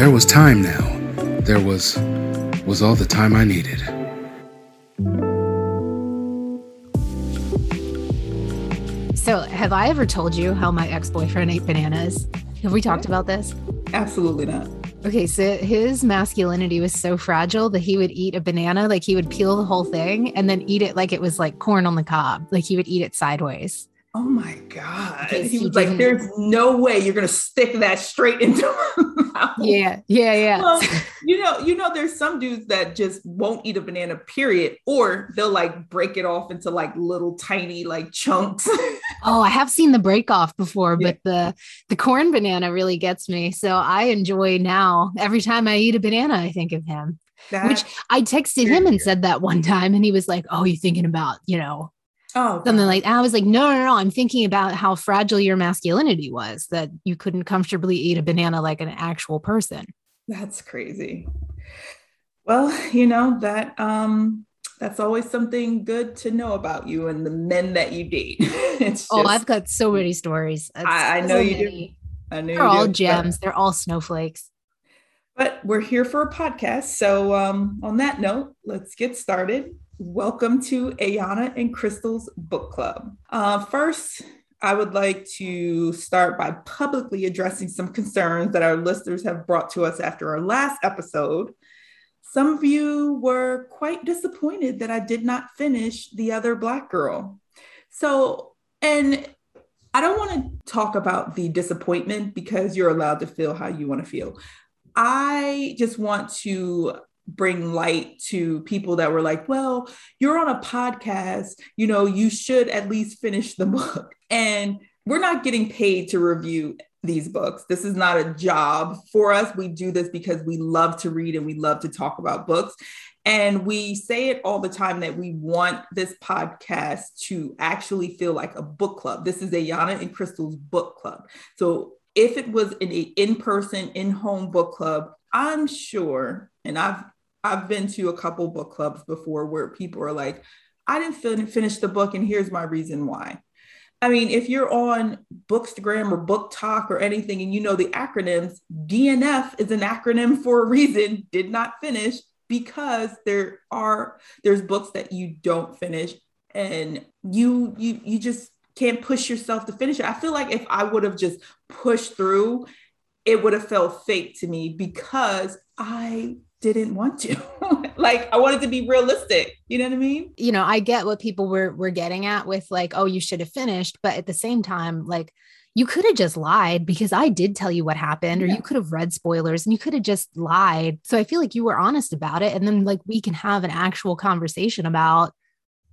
there was time now. There was was all the time I needed. So, have I ever told you how my ex boyfriend ate bananas? Have we talked about this? Absolutely not. Okay, so his masculinity was so fragile that he would eat a banana, like he would peel the whole thing and then eat it like it was like corn on the cob, like he would eat it sideways. Oh my God. He was like, there's no way you're gonna stick that straight into my mouth. Yeah, yeah, yeah. Well, you know, you know, there's some dudes that just won't eat a banana, period, or they'll like break it off into like little tiny like chunks. oh, I have seen the break off before, Yeah. but the the corn banana really gets me. So I enjoy now every time I eat a banana, I think of him. That- Which I texted him and said that one time, and he was like, "Oh, you thinking about you know oh, something like I was like, no, no, no. I'm thinking about how fragile your masculinity was that you couldn't comfortably eat a banana like an actual person. That's crazy. Well, you know, that um that's always something good to know about you and the men that you date. it's Oh, I've got so many stories. I- I know so you do. many. I know They're all do, but- gems. They're all snowflakes. But we're here for a podcast. So, um, on that note, let's get started. Welcome to Ayanna and Crystal's Book Club. Uh, first, I would like to start by publicly addressing some concerns that our listeners have brought to us after our last episode. Some of you were quite disappointed that I did not finish The Other Black Girl. So, and I don't want to talk about the disappointment because you're allowed to feel how you want to feel. I just want to bring light to people that were like, well, you're on a podcast, you know, you should at least finish the book. And we're not getting paid to review these books. This is not a job for us. We do this because we love to read and we love to talk about books. And we say it all the time that we want this podcast to actually feel like a book club. This is Ayanna and Crystal's book club. So if it was in a in-person, in-home book club, I'm sure, and I've I've been to a couple book clubs before where people are like, I didn't fin- finish the book, and here's my reason why. I mean, if you're on Bookstagram or BookTok or anything, and you know the acronyms, DNF is an acronym for a reason. Did not finish because there are there's books that you don't finish, and you you you just can't push yourself to finish it. I feel like if I would have just pushed through, it would have felt fake to me because I didn't want to. like I wanted to be realistic. You know what I mean? You know, I get what people were were getting at with like, oh, you should have finished, but at the same time, like you could have just lied because I did tell you what happened, or Yeah. you could have read spoilers and you could have just lied. So I feel like you were honest about it. And then like we can have an actual conversation about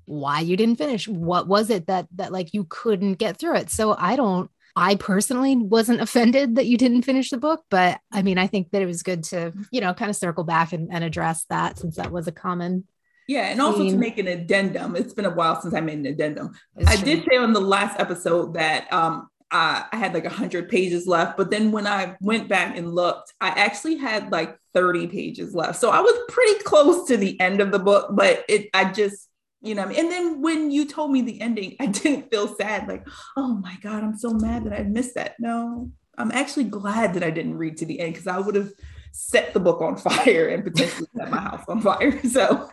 why you didn't finish. What was it that that like you couldn't get through it? So I don't I personally wasn't offended that you didn't finish the book, but I mean, I think that it was good to, you know, kind of circle back and, and address that since that was a common. Yeah, and also to make an addendum. It's been a while since I made an addendum. I true. did say on the last episode that um I, I had like 100 pages left, but then when I went back and looked, I actually had like 30 pages left. So I was pretty close to the end of the book, but it I just you know, and then when you told me the ending, I didn't feel sad, like, oh my God, I'm so mad that I missed that. No, I'm actually glad that I didn't read to the end because I would have set the book on fire and potentially set my house on fire. So,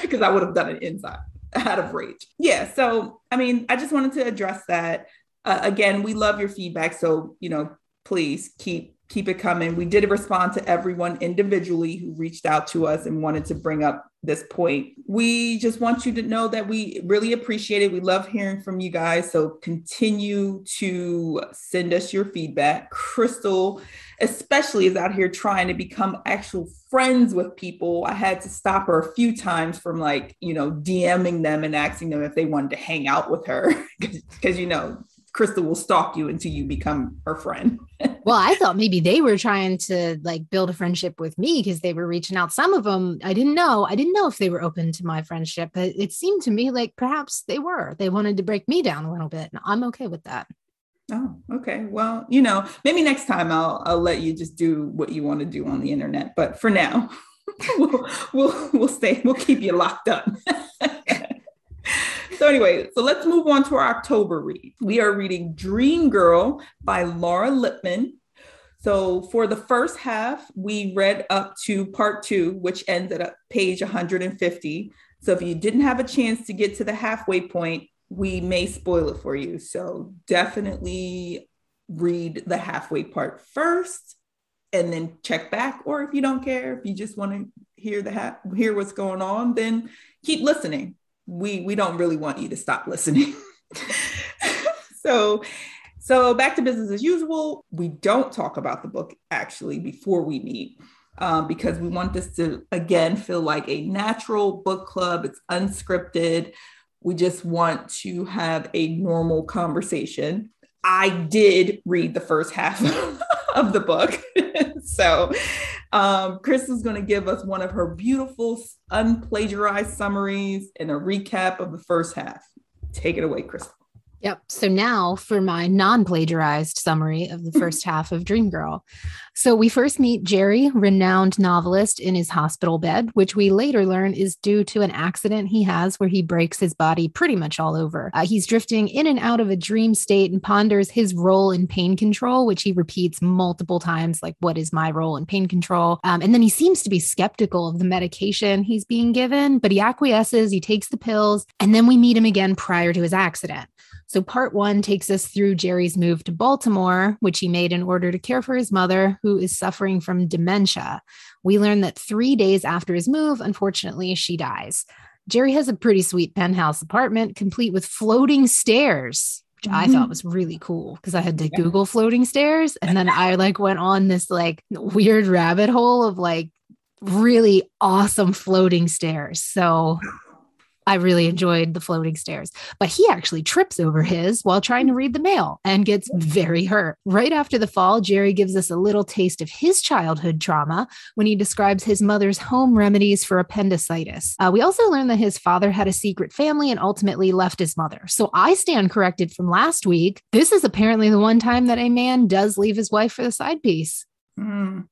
because I would have done it inside out of rage. Yeah. So, I mean, I just wanted to address that. Uh, again, we love your feedback. So, you know, please keep keep it coming. We did respond to everyone individually who reached out to us and wanted to bring up this point. We just want you to know that we really appreciate it. We love hearing from you guys. So continue to send us your feedback. Crystal, especially, is out here trying to become actual friends with people. I had to stop her a few times from like, you know, DMing them and asking them if they wanted to hang out with her because, you know, Crystal will stalk you until you become her friend. Well, I thought maybe they were trying to like build a friendship with me because they were reaching out. Some of them I didn't know. I didn't know if they were open to my friendship, but it seemed to me like perhaps they were. They wanted to break me down a little bit. And I'm okay with that. Oh, okay. Well, you know, maybe next time I'll I'll let you just do what you want to do on the internet. But for now, we'll we'll we'll stay. We'll keep you locked up. so anyway, so let's move on to our October read. We are reading Dream Girl by Laura Lippman. So for the first half, we read up to part two, which ends at page 150. So if you didn't have a chance to get to the halfway point, we may spoil it for you. So definitely read the halfway part first and then check back. Or if you don't care, if you just want to hear the ha- hear what's going on, then keep listening. We we don't really want you to stop listening. so so back to business as usual. We don't talk about the book actually before we meet. Um, because we want this to again feel like a natural book club. It's unscripted. We just want to have a normal conversation. I did read the first half of the book. so, um, is going to give us one of her beautiful, unplagiarized summaries and a recap of the first half. Take it away, Crystal. Yep. So now for my non plagiarized summary of the first half of Dream Girl. So we first meet Jerry, renowned novelist, in his hospital bed, which we later learn is due to an accident he has where he breaks his body pretty much all over. Uh, he's drifting in and out of a dream state and ponders his role in pain control, which he repeats multiple times, like, What is my role in pain control? Um, and then he seems to be skeptical of the medication he's being given, but he acquiesces, he takes the pills, and then we meet him again prior to his accident. So, part one takes us through Jerry's move to Baltimore, which he made in order to care for his mother, who is suffering from dementia. We learn that three days after his move, unfortunately, she dies. Jerry has a pretty sweet penthouse apartment complete with floating stairs, which mm-hmm. I thought mm-hmm. was really cool because I had to yeah. Google floating stairs. And then I like went on this like weird rabbit hole of like really awesome floating stairs. So I really enjoyed the floating stairs, but he actually trips over his while trying to read the mail and gets very hurt. Right after the fall, Jerry gives us a little taste of his childhood trauma when he describes his mother's home remedies for appendicitis. Uh, we also learn that his father had a secret family and ultimately left his mother. So I stand corrected from last week. This is apparently the one time that a man does leave his wife for the side piece. Mm.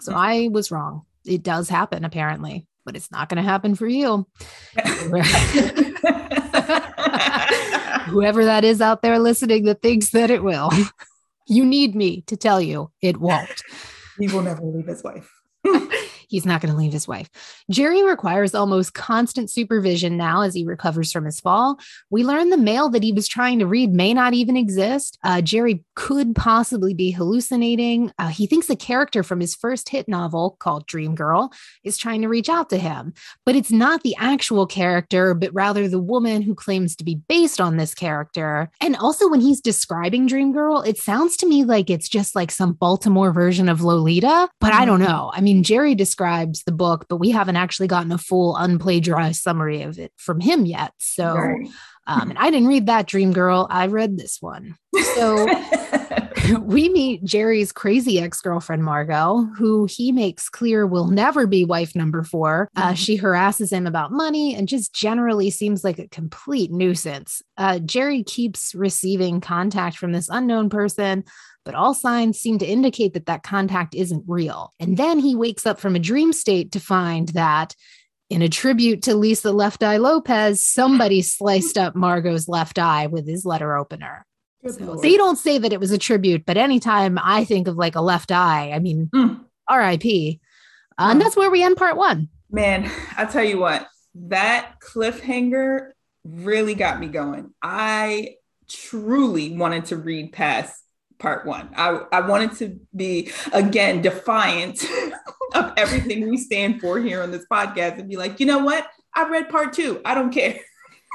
So I was wrong. It does happen, apparently but it's not going to happen for you. Whoever that is out there listening that thinks that it will, you need me to tell you it won't. He will never leave his wife. He's not going to leave his wife. Jerry requires almost constant supervision now as he recovers from his fall. We learn the mail that he was trying to read may not even exist. Uh, Jerry could possibly be hallucinating. Uh, he thinks a character from his first hit novel called Dream Girl is trying to reach out to him, but it's not the actual character, but rather the woman who claims to be based on this character. And also, when he's describing Dream Girl, it sounds to me like it's just like some Baltimore version of Lolita, but I don't mm-hmm. know. I mean, Jerry describes describes the book, but we haven't actually gotten a full unplagiarized summary of it from him yet. So, right. um, and I didn't read that Dream Girl. I read this one. So we meet Jerry's crazy ex girlfriend, Margot, who he makes clear will never be wife number four. Uh, mm-hmm. She harasses him about money and just generally seems like a complete nuisance. Uh, Jerry keeps receiving contact from this unknown person but all signs seem to indicate that that contact isn't real. And then he wakes up from a dream state to find that in a tribute to Lisa Left Eye Lopez, somebody sliced up Margot's left eye with his letter opener. So they don't say that it was a tribute, but anytime I think of like a left eye, I mean, mm. RIP. Uh, and that's where we end part one. Man, I tell you what, that cliffhanger really got me going. I truly wanted to read past part one. I, I wanted to be, again, defiant of everything we stand for here on this podcast and be like, you know what? I read part two. I don't care.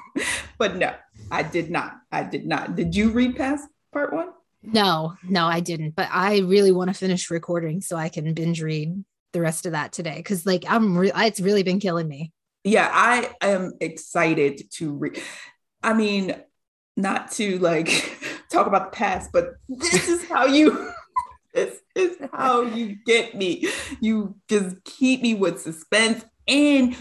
but no, I did not. I did not. Did you read past part one? No, no, I didn't. But I really want to finish recording so I can binge read the rest of that today because, like, I'm re- it's really been killing me. Yeah, I am excited to read. I mean, not to like talk about the past, but this is how you this is how you get me. You just keep me with suspense and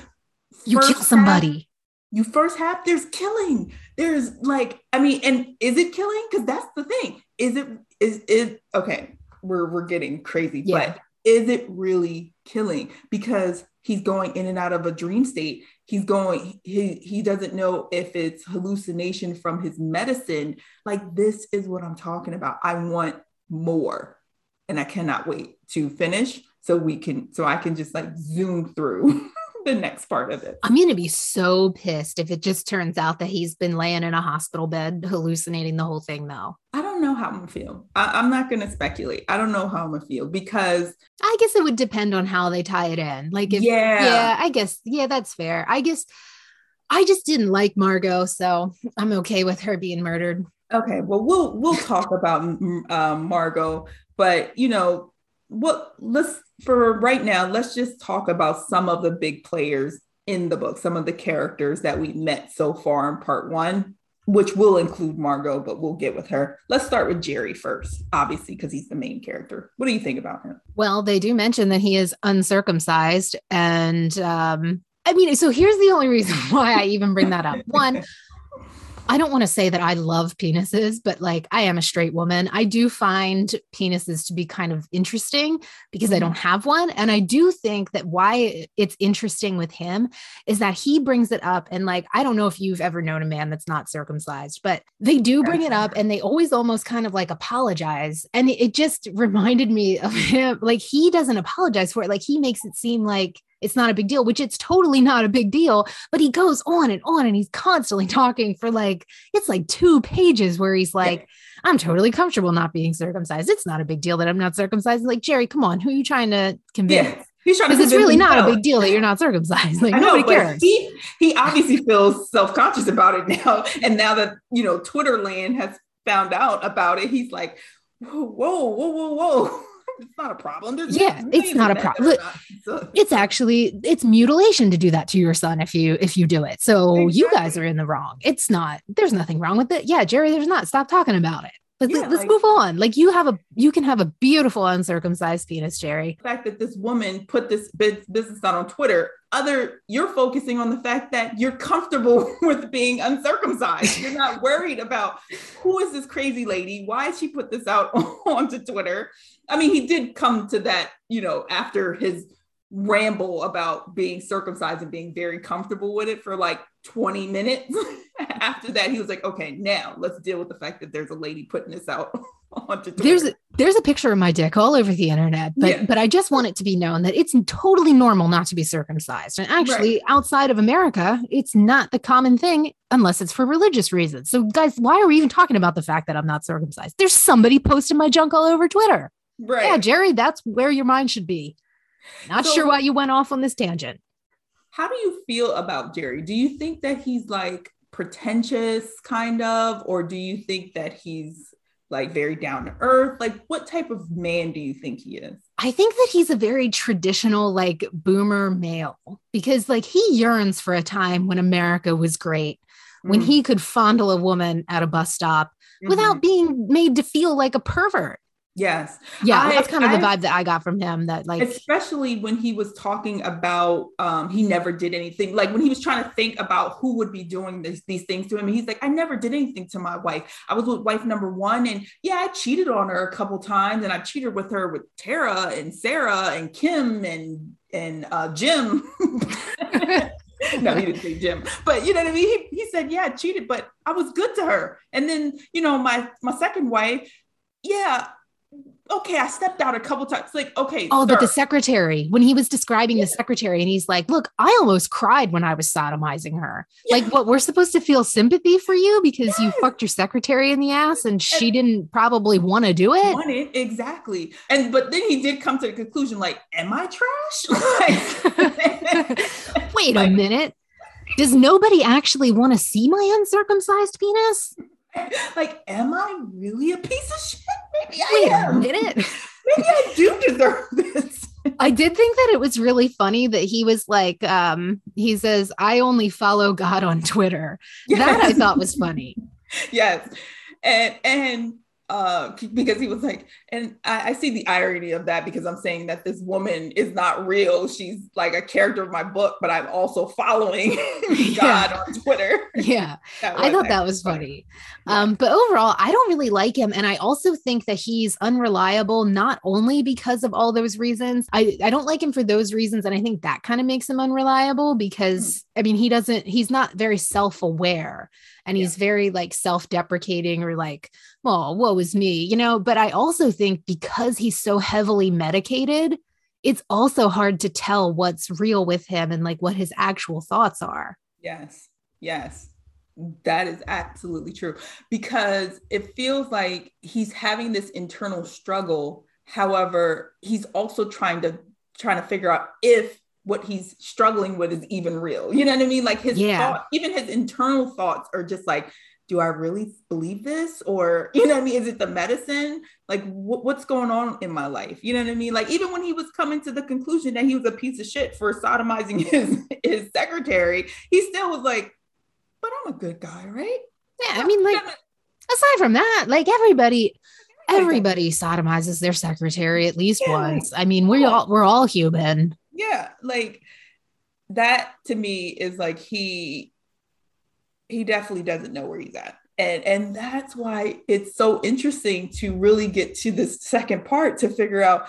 you kill somebody. You first have there's killing. There's like, I mean, and is it killing? Because that's the thing. Is it is it okay? We're we're getting crazy, yeah. but is it really killing? Because he's going in and out of a dream state he's going he he doesn't know if it's hallucination from his medicine like this is what i'm talking about i want more and I cannot wait to finish so we can so I can just like zoom through the next part of it. I'm going to be so pissed if it just turns out that he's been laying in a hospital bed hallucinating the whole thing, though. I don't know how I'm gonna feel. I, am not gonna speculate. I don't know how I'm gonna feel because I guess it would depend on how they tie it in. Like, if, yeah, yeah, I guess, yeah, that's fair. I guess I just didn't like Margot, so I'm okay with her being murdered. Okay, well, we'll we'll talk about um, Margot, but you know what? Let's for right now, let's just talk about some of the big players in the book, some of the characters that we met so far in part one, which will include Margot, but we'll get with her. Let's start with Jerry first, obviously, because he's the main character. What do you think about him? Well, they do mention that he is uncircumcised. And um, I mean, so here's the only reason why I even bring that up. One, I don't want to say that I love penises, but like I am a straight woman. I do find penises to be kind of interesting because I mm-hmm. don't have one. And I do think that why it's interesting with him is that he brings it up. And like, I don't know if you've ever known a man that's not circumcised, but they do bring it up and they always almost kind of like apologize. And it just reminded me of him. Like, he doesn't apologize for it. Like, he makes it seem like, it's not a big deal, which it's totally not a big deal. But he goes on and on and he's constantly talking for like, it's like two pages where he's like, I'm totally comfortable not being circumcised. It's not a big deal that I'm not circumcised. Like, Jerry, come on, who are you trying to convince? Yeah. He's trying to it's really not a big deal that you're not circumcised. Like know, nobody cares. He he obviously feels self-conscious about it now. And now that you know Twitter land has found out about it, he's like, whoa, whoa, whoa, whoa, whoa it's not a problem. There's yeah, it's not a problem. It's actually it's mutilation to do that to your son if you if you do it. So exactly. you guys are in the wrong. It's not. There's nothing wrong with it. Yeah, Jerry, there's not. Stop talking about it. Let's, yeah, let's like, move on. Like you have a, you can have a beautiful uncircumcised penis, Jerry. The fact that this woman put this business out on Twitter, other, you're focusing on the fact that you're comfortable with being uncircumcised. You're not worried about who is this crazy lady? Why did she put this out onto Twitter? I mean, he did come to that, you know, after his ramble about being circumcised and being very comfortable with it for like 20 minutes. After that, he was like, okay, now let's deal with the fact that there's a lady putting this out onto Twitter. There's a, there's a picture of my dick all over the internet, but yeah. but I just want it to be known that it's totally normal not to be circumcised. And actually, right. outside of America, it's not the common thing unless it's for religious reasons. So guys, why are we even talking about the fact that I'm not circumcised? There's somebody posting my junk all over Twitter. Right. Yeah, Jerry, that's where your mind should be. Not so, sure why you went off on this tangent. How do you feel about Jerry? Do you think that he's like pretentious, kind of, or do you think that he's like very down to earth? Like, what type of man do you think he is? I think that he's a very traditional, like boomer male because, like, he yearns for a time when America was great, mm-hmm. when he could fondle a woman at a bus stop mm-hmm. without being made to feel like a pervert. Yes. Yeah, I, that's kind of the vibe that I got from him that like especially when he was talking about um he never did anything like when he was trying to think about who would be doing this, these things to him he's like I never did anything to my wife. I was with wife number 1 and yeah, I cheated on her a couple times and I cheated with her with Tara and Sarah and Kim and and uh Jim. no, he didn't say Jim, but you know what I mean. He, he said, "Yeah, I cheated, but I was good to her." And then, you know, my my second wife, yeah, okay, I stepped out a couple times. Like, okay. Oh, sir. but the secretary, when he was describing yeah. the secretary, and he's like, Look, I almost cried when I was sodomizing her. Yeah. Like, what we're supposed to feel sympathy for you because yes. you fucked your secretary in the ass and she didn't probably want to do it, exactly. And but then he did come to the conclusion, like, am I trash? Wait like, a minute. Does nobody actually want to see my uncircumcised penis? like, am I really a piece of shit? Maybe I Wait am. a minute. Maybe I do deserve this. I did think that it was really funny that he was like, um, he says, I only follow God on Twitter. Yes. That I thought was funny. Yes. And and uh, because he was like, and I, I, see the irony of that because I'm saying that this woman is not real. She's like a character of my book, but I'm also following God on Twitter. Yeah, I thought that was funny. Yeah. Um, but overall, I don't really like him, and I also think that he's unreliable, not only because of all those reasons. I I don't like him for those reasons, and I think that kind of makes him unreliable because mm. I mean he doesn't, he's not very self aware and he's very like self-deprecating or like oh woe is me you know? But i also think because he's so heavily medicated it's also hard to tell what's real with him and like what his actual thoughts are. Yes, yes, that is absolutely true. Because it feels like he's having this internal struggle. However, he's also trying to trying to figure out if what he's struggling with is even real. You know what I mean? Like his Yeah. thought, even his internal thoughts are just like, do I really believe this? Or, you know what I mean? Is it the medicine? Like, wh- what's going on in my life? You know what I mean? Like, even when he was coming to the conclusion that he was a piece of shit for sodomizing his, his secretary, he still was like, but I'm a good guy, right? yeah i mean like aside from that like everybody everybody sodomizes their secretary at least Yeah. once i mean we all we're all human yeah like that to me is like he he definitely doesn't know where he's at. And and that's why it's so interesting to really get to this second part to figure out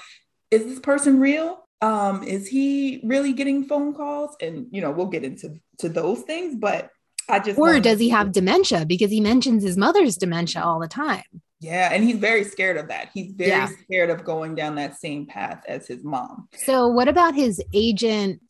is this person real? Um is he really getting phone calls? And you know we'll get into to those things but i just or does he have dementia? Because he mentions his mother's dementia all the time yeah and he's very scared of that he's very Yeah. scared of going down that same path as his mom so what about his agent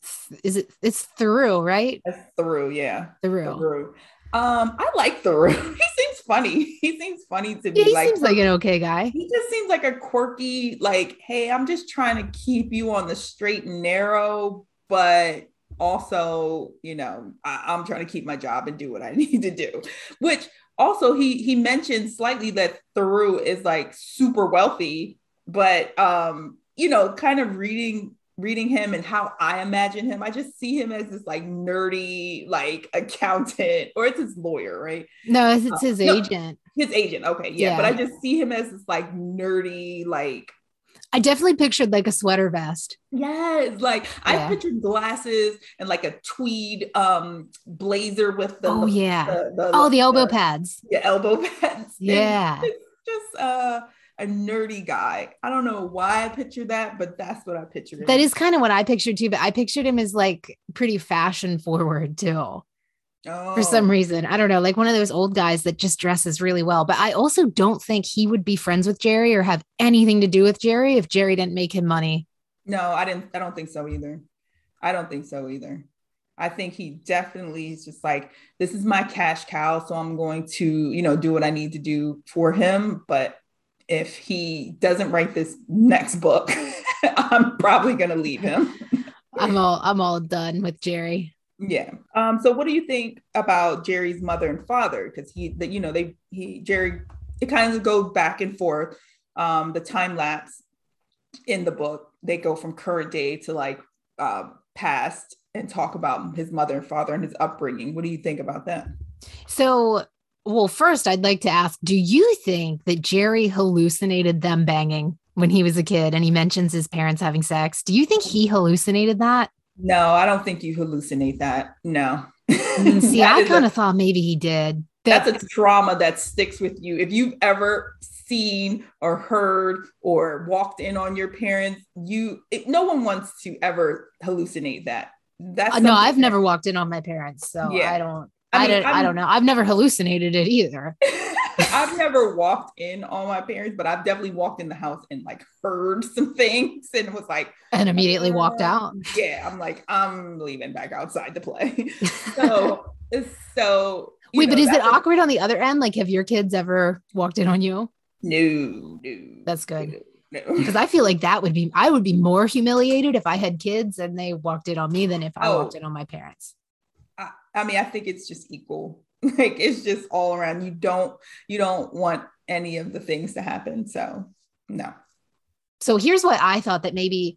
is it it's through right that's through yeah through Thoreau. Um, I like Thoreau. he seems funny. He seems funny to me. yeah, he like seems like an okay guy he just seems like a quirky, like, hey, I'm just trying to keep you on the straight and narrow, but also, you know, I, I'm trying to keep my job and do what I need to do. Which also he he mentioned slightly that Thoreau is like super wealthy, but um, you know, kind of reading reading him and how I imagine him, I just see him as this like nerdy, like accountant, or it's his lawyer, right? no it's, it's his no. agent His agent. Okay, yeah, Yeah. but I just see him as this like nerdy, like i definitely pictured like a sweater vest yes, like I pictured glasses and like a tweed um blazer with the oh yeah the, the- oh the elbow pads yeah, elbow pads. Yeah just uh a nerdy guy. I don't know why I pictured that, but that's what I pictured. that is kind of what i pictured too but i pictured him as like pretty fashion forward too for some Oh. reason. I don't know, like one of those old guys that just dresses really well. But I also don't think he would be friends with Jerry or have anything to do with Jerry if Jerry didn't make him money. No, I didn't. I don't think so either. I don't think so either. I think he definitely is just like, this is my cash cow. So I'm going to, you know, do what I need to do for him. But if he doesn't write this next book, I'm probably going to leave him. I'm all I'm all done with Jerry. Yeah. Um, so what do you think about Jerry's mother and father? Because he that you know, they he Jerry it kind of goes back and forth. Um, the time lapse in the book, they go from current day to like uh, past and talk about his mother and father and his upbringing. What do you think about that? So, well, first I'd like to ask, do you think that Jerry hallucinated them banging when he was a kid and he mentions his parents having sex? Do you think he hallucinated that? No, I don't think you hallucinate that. No. Mm, See, I kind of thought maybe he did. That- that's a trauma that sticks with you. If you've ever seen or heard or walked in on your parents, you it, no one wants to ever hallucinate that. That's Uh, no, I've that- never walked in on my parents, so Yeah. I don't. I I, don't. I don't know. I've never hallucinated it either. I've never walked in on my parents, but I've definitely walked in the house and like heard some things and was like, and immediately walked Uh, out. yeah, I'm like, I'm leaving back outside to play. so, so Wait, know, but is it awkward on the other end? Like, have your kids ever walked in on you? No, no. That's good. No. Because I feel like that would be, I would be more humiliated if I had kids and they walked in on me than if I Oh. walked in on my parents. I, I mean, I think it's just equal. Like it's just all around. You don't you don't want any of the things to happen. So no. So here's what I thought that maybe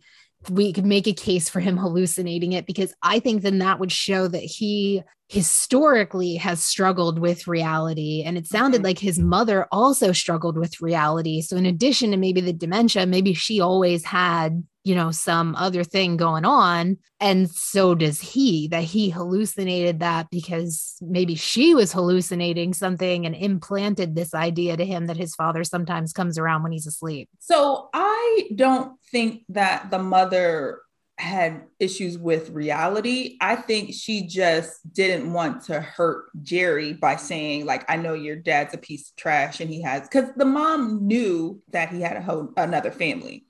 we could make a case for him hallucinating it because I think then that would show that he historically has struggled with reality. And it sounded Mhm. like his mother also struggled with reality. So, in addition to maybe the dementia, maybe she always had, you know, some other thing going on. And so does he, that he hallucinated that because maybe she was hallucinating something and implanted this idea to him that his father sometimes comes around when he's asleep. So I don't think that the mother had issues with reality. I think she just didn't want to hurt Jerry by saying, like, I know your dad's a piece of trash and he has, because the mom knew that he had a whole another family.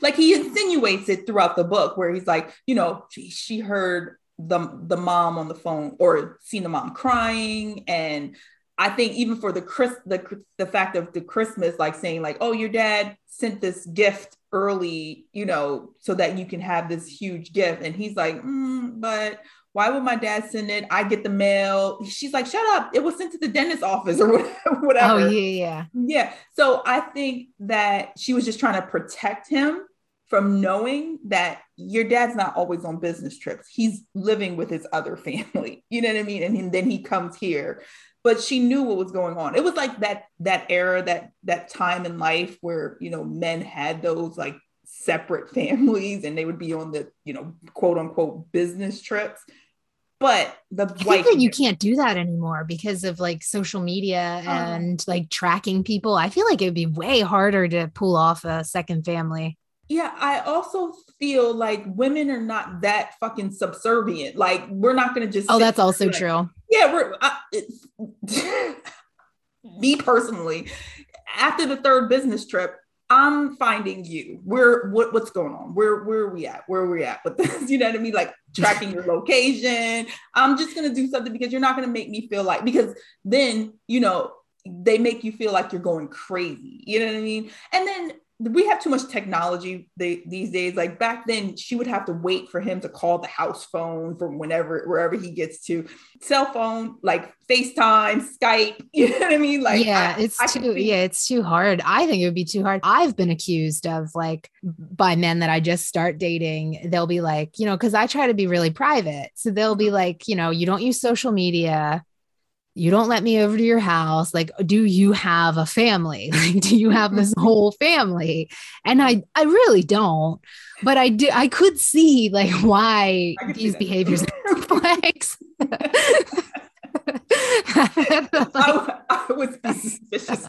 Like he insinuates it throughout the book where he's like, you know, she, she heard the the mom on the phone or seen the mom crying and I think even for the Chris the the fact of the Christmas like saying like oh your dad sent this gift early you know so that you can have this huge gift and he's like mm, but why would my dad send it I get the mail she's like shut up it was sent to the dentist office or whatever oh yeah yeah yeah so I think that she was just trying to protect him from knowing that your dad's not always on business trips. He's living with his other family. You know what I mean? And then he comes here. But she knew what was going on. It was like that that era, that that time in life where you know men had those like separate families and they would be on the you know quote unquote business trips. But the I think that you can't do that anymore because of like social media uh-huh. and like tracking people. I feel like it would be way harder to pull off a second family yeah, I also feel like women are not that fucking subservient. Like we're not gonna just. Oh, that's also like, true. Yeah, we're. I, me personally, after the third business trip, I'm finding you. Where what what's going on? Where where are we at? Where are we at with this? You know what I mean? Like tracking your location. I'm just gonna do something because you're not gonna make me feel like because then you know they make you feel like you're going crazy. You know what I mean? And then we have too much technology they, these days. Like back then, she would have to wait for him to call the house phone from whenever, wherever he gets to. Cell phone, like FaceTime, Skype. You know what I mean? Like, yeah, I, it's I too, yeah, it's too hard. I think it would be too hard. I've been accused of like by men that I just start dating. They'll be like, you know, because I try to be really private. So they'll be mm-hmm. like, you know, you don't use social media you don't let me over to your house. Like do you have a family? Like do you have this whole family? And i i really don't but i do i could see like why these behaviors are flags I, I would be suspicious.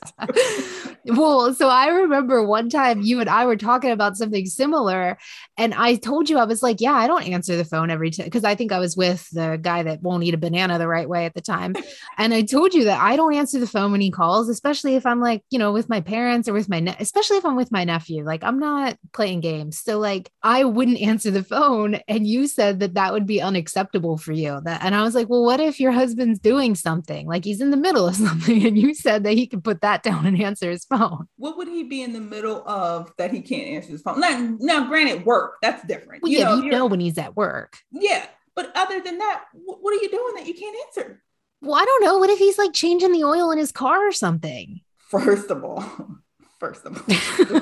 well, so I remember one time you and I were talking about something similar, and I told you I was like, "Yeah, I don't answer the phone every time because I think I was with the guy that won't eat a banana the right way at the time." and I told you that I don't answer the phone when he calls, especially if I'm like, you know, with my parents or with my, ne- especially if I'm with my nephew. Like, I'm not playing games, so like, I wouldn't answer the phone. And you said that that would be unacceptable for you. That, and I was like, well, what if your husband's doing something like he's in the middle of something and you said that he can put that down and answer his phone. What would he be in the middle of that he can't answer his phone? Now, now granted work that's different well, you yeah know, you know when he's at work. Yeah but other than that what are you doing that you can't answer? Well i don't know what if he's like changing the oil in his car or something? First of all first of all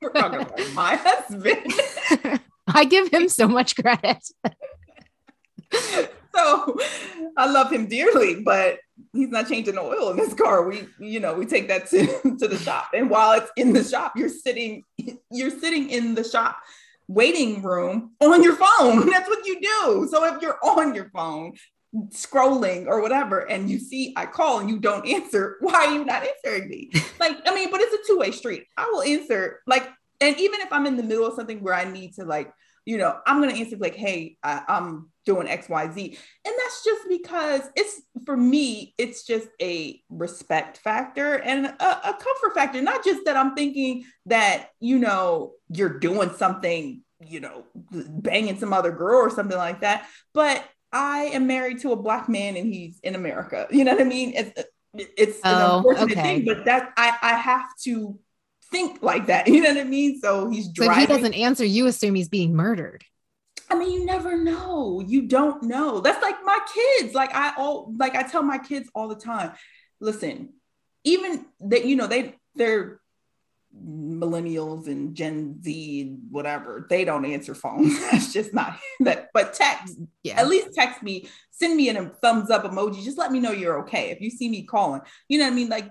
we're talking about my husband. I give him so much credit so I love him dearly, but he's not changing the oil in his car. We, you know, we take that to, to the shop. And while it's in the shop, you're sitting, you're sitting in the shop waiting room on your phone. That's what you do. So if you're on your phone scrolling or whatever, and you see I call and you don't answer, why are you not answering me? Like, I mean, but it's a two-way street. I will answer like, and even if I'm in the middle of something where I need to like, you know, I'm gonna answer like, hey, I, I'm doing xyz and that's just because it's for me it's just a respect factor and a, a, comfort factor. Not just that i'm thinking that you know you're doing something you know banging some other girl or something like that but i am married to a black man and he's in america. You know what i mean? It's it's oh, an unfortunate okay. thing but that i i have to think like that you know what i mean so he's driving but he doesn't answer you assume he's being murdered I mean, you never know. You don't know. That's like my kids. Like I all like I tell my kids all the time. Listen, even that you know they they're millennials and Gen Z whatever, they don't answer phones. That's just not that. But text, yeah. at least text me, send me a thumbs up emoji. Just let me know you're okay. If you see me calling, you know what I mean? Like,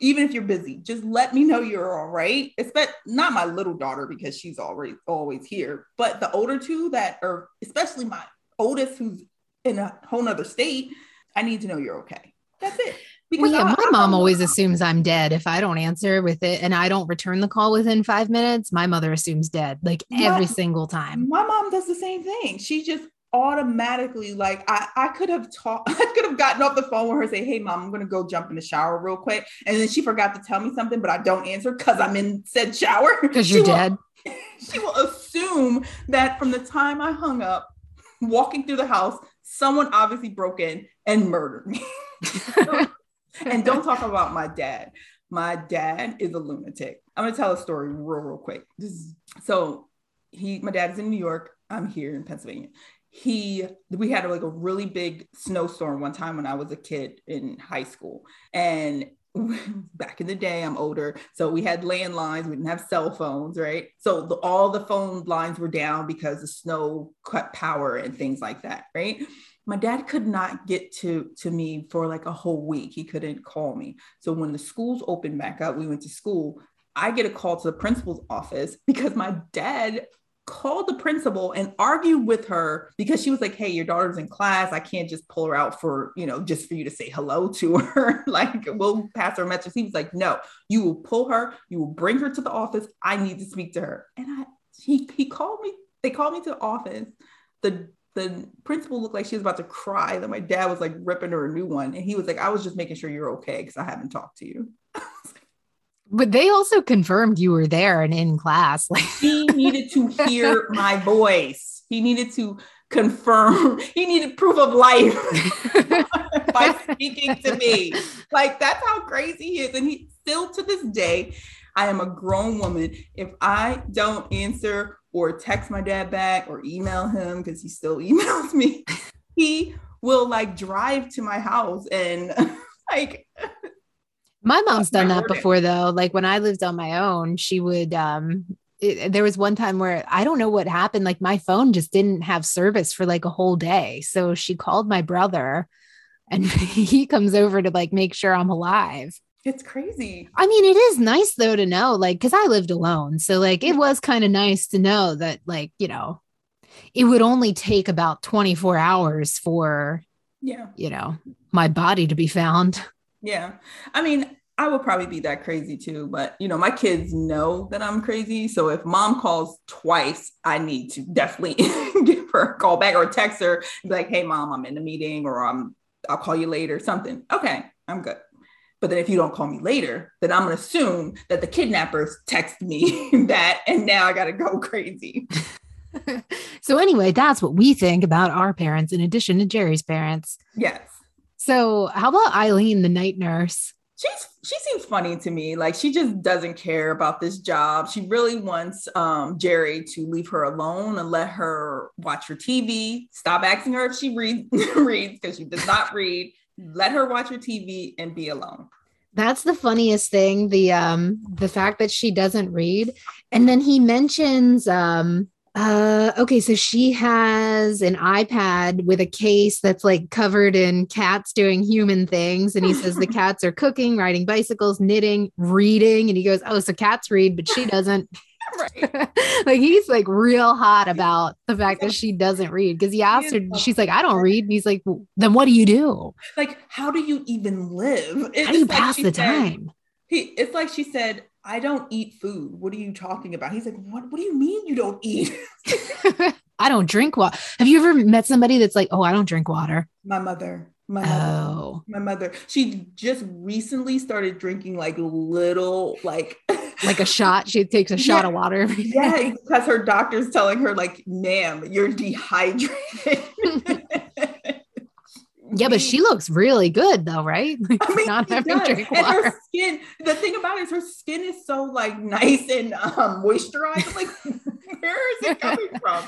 even if you're busy, just let me know you're all right. Especially not my little daughter because she's already always here, but the older two that are, especially my oldest who's in a whole nother state, I need to know you're okay. That's it. Well, yeah, my mom always assumes I'm dead if I don't answer with it and I don't return the call within five minutes. My mother assumes dead like every single time. My mom does the same thing. She just automatically like I, I could have talked I could have gotten off the phone with her and say hey mom I'm gonna go jump in the shower real quick and then she forgot to tell me something but I don't answer because I'm in said shower Because you're dead. she will assume that from the time I hung up walking through the house someone obviously broke in and murdered me and don't talk about my dad. My dad is a lunatic. I'm gonna tell a story real, real quick. Is, so he, my dad's in New York. I'm here in Pennsylvania. He, we had like a really big snowstorm one time when I was a kid in high school, and back in the day, I'm older, so we had landlines. We didn't have cell phones, right? So the, all the phone lines were down because the snow cut power and things like that, right? My dad could not get to to me for like a whole week. He couldn't call me. So when the schools opened back up we went to school i get a call to the principal's office because my dad called the principal and argued with her because she was like hey your daughter's in class. I can't just pull her out for you know just for you to say hello to her. Like we'll pass her message. He was like no you will pull her. You will bring her to the office. I need to speak to her. And i he, he called me they called me to the office. The the principal looked like she was about to cry that my dad was like ripping her a new one. And he was like, I was just making sure you're okay because I haven't talked to you. But they also confirmed you were there and in class. Like he needed to hear my voice. He needed to confirm, he needed proof of life by speaking to me. Like that's how crazy he is. And he still to this day, I am a grown woman. If I don't answer or text my dad back or email him because he still emails me, he will like drive to my house and like My mom's done that before though. Like when I lived on my own, she would um it, there was one time where I don't know what happened like my phone just didn't have service for like a whole day. So she called my brother and he comes over to like make sure I'm alive. It's crazy. I mean, it is nice though to know like cuz I lived alone. So like it was kind of nice to know that like, you know, it would only take about 24 hours for, Yeah. you know, my body to be found. Yeah. I mean, I would probably be that crazy too, but you know, my kids know that I'm crazy. So if mom calls twice, I need to definitely give her a call back or text her be like, hey mom, I'm in a meeting or I'm I'll call you later, something. Okay, I'm good. But then if you don't call me later, then I'm gonna assume that the kidnappers text me that and now I gotta go crazy. so anyway, that's what we think about our parents in addition to Jerry's parents. Yes. So how about Eileen, the night nurse? she's she seems funny to me like she just doesn't care about this job she really wants um jerry to leave her alone and let her watch her tv stop asking her if she read, reads because she does not read let her watch her tv and be alone That's the funniest thing. The um the fact that she doesn't read. And then he mentions um uh okay, so she has an iPad with a case that's like covered in cats doing human things. And he says the cats are cooking, riding bicycles, knitting, reading. And he goes, Oh, so cats read, but she doesn't. right like he's like real hot about the fact that she doesn't read because he asked her, she's like, I don't read. And he's like, well, then what do you do? like how do you even live It's How do you like pass the said- time? he it's like she said i don't eat food what are you talking about he's like what, what do you mean you don't eat I don't drink water. Have you ever met somebody that's like, oh, I don't drink water? my mother my mother Oh, my mother she just recently started drinking like little like like a shot. She takes a shot Yeah. of water every day. yeah because her doctor's telling her like ma'am you're dehydrated Yeah, but she looks really good though, right? Like, I mean, not having drink and water. her skin the thing about it is her skin is so like nice and um moisturized like where is it coming from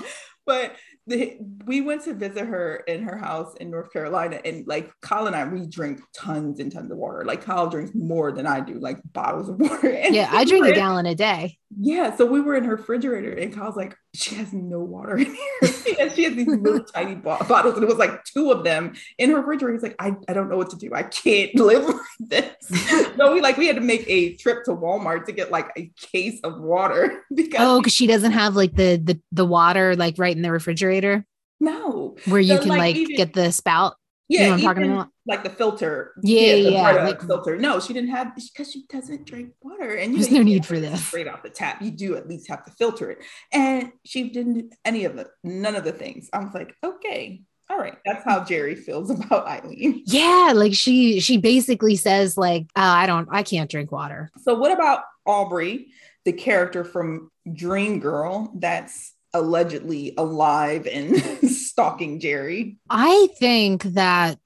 but the, we went to visit her in her house in North Carolina, and like Kyle and I, we drink tons and tons of water. Like Kyle drinks more than I do, like bottles of water. Yeah, I drink a gallon a day. Yeah, so we were in her refrigerator, and Kyle's like, she has no water in here. and she has these little tiny bo- bottles, and it was like two of them in her refrigerator. He's like, I, I don't know what to do. I can't live like this. so we like we had to make a trip to Walmart to get like a case of water because Oh, because she doesn't have like the the the water like right in the refrigerator no, where you So, can like, like even- get the spout. Yeah, you know I'm talking even, about? like the filter. Yeah, the yeah, Brita like- filter. No, she didn't have because she doesn't drink water, and you There's no need for this. straight off the tap. You do at least have to filter it, and she didn't do any of it, none of the things. I was like, okay, all right, that's how Jerry feels about Eileen. Yeah, like she she basically says like, oh, I don't, I can't drink water. So, what about Aubrey, the character from Dream Girl that's allegedly alive and stalking Gerry? I think that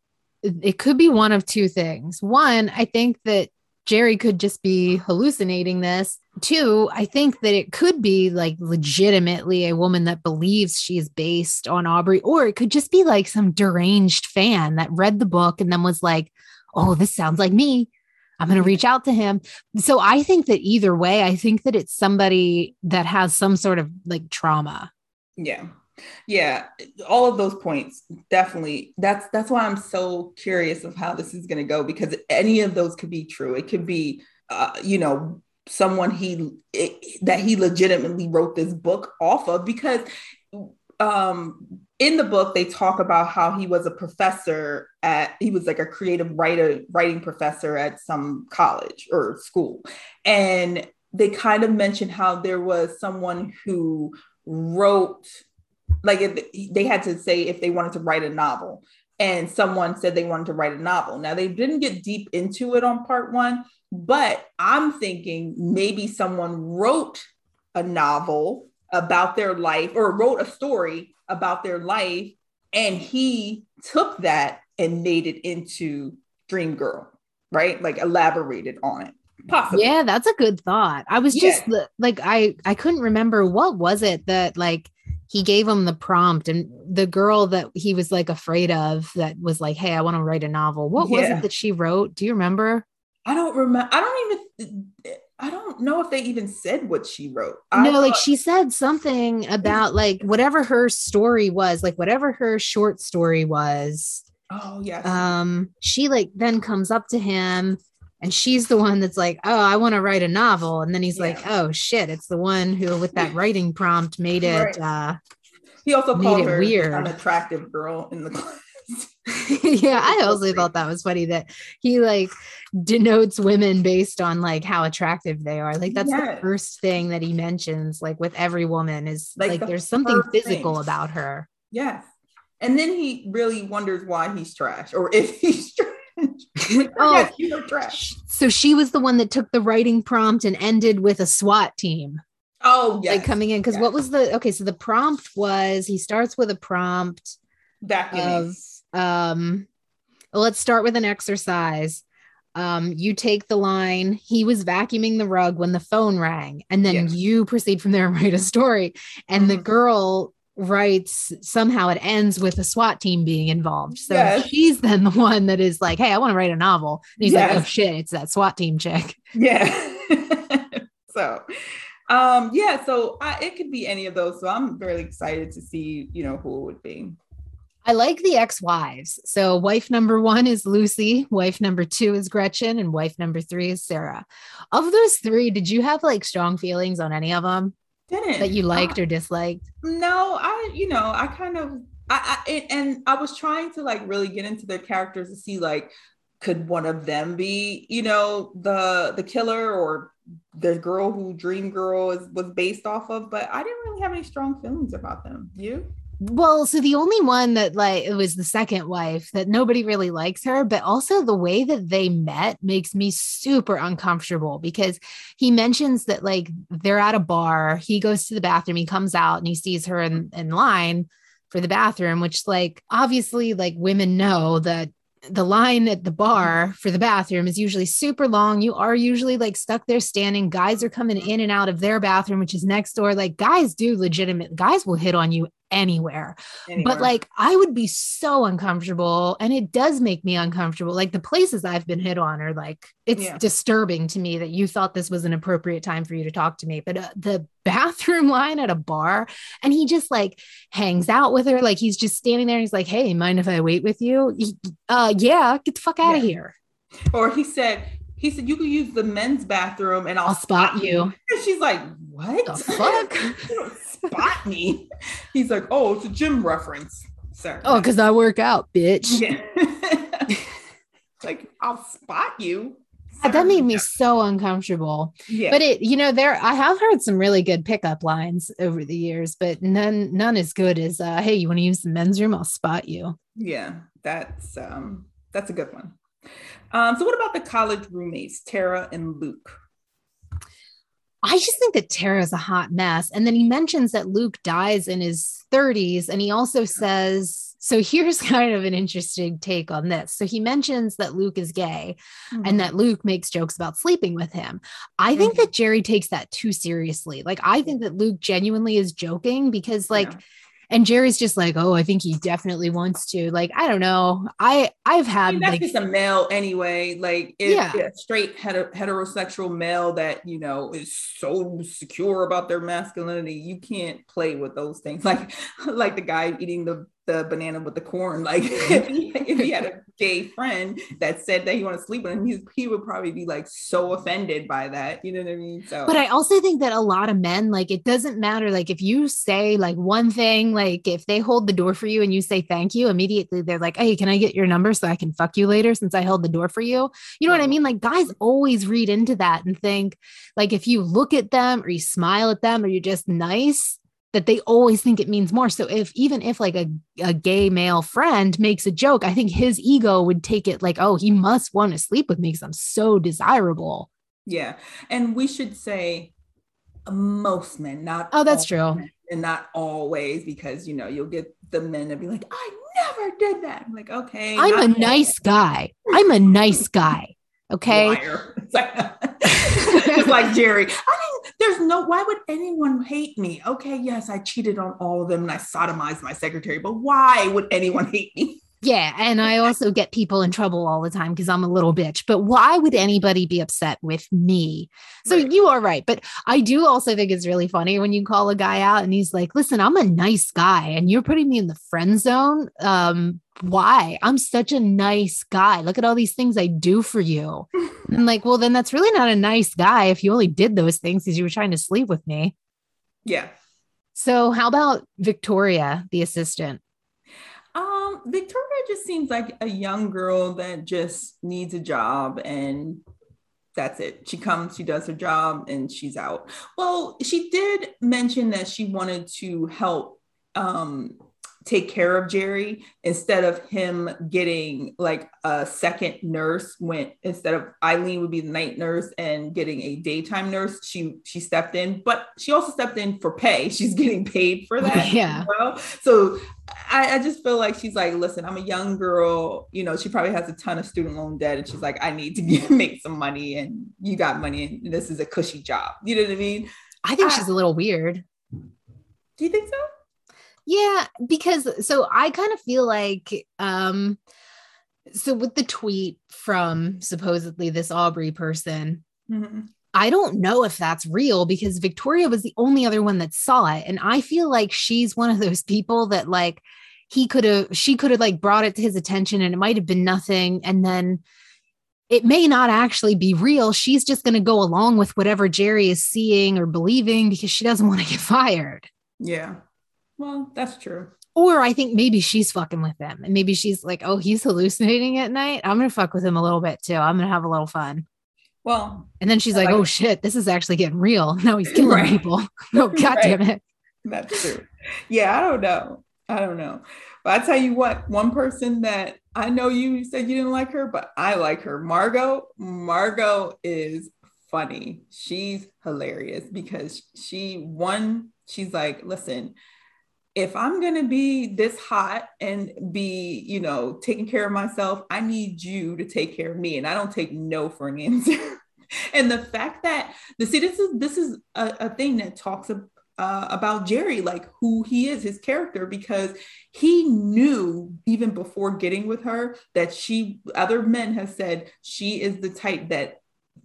it could be one of two things. One, I think that Gerry could just be hallucinating this. Two, I think that it could be like legitimately a woman that believes she's based on Aubrey, or it could just be like some deranged fan that read the book and then was like, oh, this sounds like me. I'm going to reach out to him. So I think that either way, I think that it's somebody that has some sort of like trauma. Yeah. Yeah, all of those points definitely. That's that's why I'm so curious of how this is going to go because any of those could be true. It could be, uh, you know, someone he it, that he legitimately wrote this book off of because um in the book they talk about how he was a professor at he was like a creative writer writing professor at some college or school and they kind of mentioned how there was someone who wrote like if they had to say if they wanted to write a novel and someone said they wanted to write a novel now they didn't get deep into it on part one but i'm thinking maybe someone wrote a novel about their life or wrote a story about their life and he took that and made it into dream girl right like elaborated on it possibly Yeah, that's a good thought. I was just Yeah. the- like I I couldn't remember what was it that like he gave him the prompt and the girl that he was like afraid of that was like, "Hey, I want to write a novel." What was it that she wrote? Do you remember? I don't remember. I don't even. I don't know if they even said what she wrote. I no, like she said something about like whatever her story was, like whatever her short story was. Oh yes. Um she like then comes up to him and she's the one that's like, "Oh, I want to write a novel." And then he's like, "Oh shit, it's the one who with that writing prompt made it Right. uh he also made called it her weird. an attractive girl in the class. yeah, I also thought that was funny that he like denotes women based on like how attractive they are. Like that's the first thing that he mentions, like with every woman, is Like, like, the there's something physical thing. about her. Yes. And then he really wonders why he's trash or if he's Oh. you are trash. So she was the one that took the writing prompt and ended with a SWAT team Oh, yeah. like coming in. Because what was the okay? So the prompt was he starts with a prompt Vacuuming. of um let's start with an exercise um you take the line he was vacuuming the rug when the phone rang and then Yeah. you proceed from there and write a story and the Mhm. girl writes somehow it ends with a SWAT team being involved so Yes. she's then the one that is like hey I want to write a novel and he's like oh shit it's that SWAT team chick Yeah. so, um, yeah, so I, it could be any of those. So I'm very excited to see, you know, who it would be. I like the ex-wives. So wife number one is Lucy, wife number two is Gretchen, and wife number three is Sarah. Of those three, did you have like strong feelings on any of them Didn't that you liked I- or disliked? No, I, you know, I kind of, I, I, and- and I was trying to like really get into their characters to see like, could one of them be, you know, the the killer or the girl who Dream Girl is was based off of? But I didn't really have any strong feelings about them. You? Well, so the only one that like it was the second wife that nobody really likes her, but also the way that they met makes me super uncomfortable because he mentions that like they're at a bar, he goes to the bathroom, he comes out and he sees her in, in line for the bathroom, which like obviously like women know that the line at the bar for the bathroom is usually super long. You are usually like stuck there standing. Guys are coming in and out of their bathroom, which is next door. Like guys do legitimate guys will hit on you anywhere. Anyway. But like I would be so uncomfortable and it does make me uncomfortable. Like the places I've been hit on are like it's Yeah. disturbing to me that you thought this was an appropriate time for you to talk to me. But uh, the bathroom line at a bar and he just like hangs out with her like he's just standing there and he's like, "Hey, mind if I wait with you?" He- Uh yeah, get the fuck out of Yeah. here. or he said, he said you could use the men's bathroom and I'll, I'll spot you. And she's like, what The fuck? You don't spot me. He's like, oh, it's a gym reference. sir. Oh, because I work out, bitch. Yeah. like I'll spot you. That made me so uncomfortable. Yeah. But it, you know, there I have heard some really good pickup lines over the years, but none none as good as uh, hey, you want to use the men's room? I'll spot you. yeah, that's um that's a good one. Um, so what about the college roommates, Tara and Luke? I just think that Tara's a hot mess. And then he mentions that Luke dies in his 30s. And he also says, so here's kind of an interesting take on this. So he mentions that Luke is gay Mm-hmm. and that Luke makes jokes about sleeping with him. I think Mhm. that Gerry takes that too seriously. Like, I think that Luke genuinely is joking because, like, Yeah. And Gerry's just like, oh, I think he definitely wants to. Like, I don't know. I I've I had mean, that's like just a male anyway. Like if Yeah. a straight hetero- heterosexual male that you know is so secure about their masculinity, you can't play with those things. Like like the guy eating the the banana with the corn. Like mm-hmm. if he, if he had a gay friend that said that he wanted to sleep with him, he, he would probably be like so offended by that. You know what I mean? So But I also think that a lot of men, like, it doesn't matter. Like, if you say like one thing, like if they hold the door for you and you say thank you, immediately they're like, hey, can I get your number so I can fuck you later since I held the door for you? You know what I mean? Like, guys always read into that and think, like, if you look at them or you smile at them or you're just nice, that they always think it means more. So if even if like a, a gay male friend makes a joke, I think his ego would take it like, oh, he must want to sleep with me because I'm so desirable. yeah, and we should say most men, not Oh, that's true. men, and not always because you know you'll get the men to be like, I never did that. I'm like, okay, I'm a nice guy. I'm a nice guy. Okay. It's like, like Gerry. I didn't, there's no, why would anyone hate me? Okay, yes, I cheated on all of them and I sodomized my secretary, but why would anyone hate me? Yeah. And I also get people in trouble all the time because I'm a little bitch. But why would anybody be upset with me? So Right. you are right. But I do also think it's really funny when you call a guy out and he's like, listen, I'm a nice guy and you're putting me in the friend zone. Um, why? I'm such a nice guy. Look at all these things I do for you. And I'm like, well, then that's really not a nice guy if you only did those things because you were trying to sleep with me. Yeah. So how about Victoria, the assistant? Victoria just seems like a young girl that just needs a job and that's it. She comes, she does her job, and she's out. Well, she did mention that she wanted to help um take care of Gerry instead of him getting like a second nurse when instead of Eileen would be the night nurse and getting a daytime nurse she she stepped in but she also stepped in for pay she's getting paid for that Yeah. as well so I, I just feel like she's like listen I'm a young girl you know she probably has a ton of student loan debt and she's like I need to get, make some money and you got money and this is a cushy job you know what I mean I think Ah. she's a little weird. do you think so Yeah, because so I kind of feel like um so with the tweet from supposedly this Aubrey person, Mhm. I don't know if that's real because Victoria was the only other one that saw it and I feel like she's one of those people that like he could have she could have like brought it to his attention and it might have been nothing and then it may not actually be real. She's just going to go along with whatever Gerry is seeing or believing because she doesn't want to get fired. yeah well that's true Or I think maybe she's fucking with him and maybe she's like, oh, he's hallucinating at night. I'm going to fuck with him a little bit too. I'm going to have a little fun. well And then she's like, like oh shit, this is actually getting real. Now he's killing Right. people. No, oh, God Right. damn it. That's true. Yeah, I don't know. I don't know. But I tell you what, one person that I know you said you didn't like her, but I like her. Margot. Margot is funny. She's hilarious because she one, she's like, listen, if I'm gonna be this hot and be, you know, taking care of myself, I need you to take care of me. And I don't take no for an answer. and the fact that the see, this is this is a, a thing that talks uh, about Gerry, like who he is, his character, because he knew even before getting with her that she, other men have said she is the type that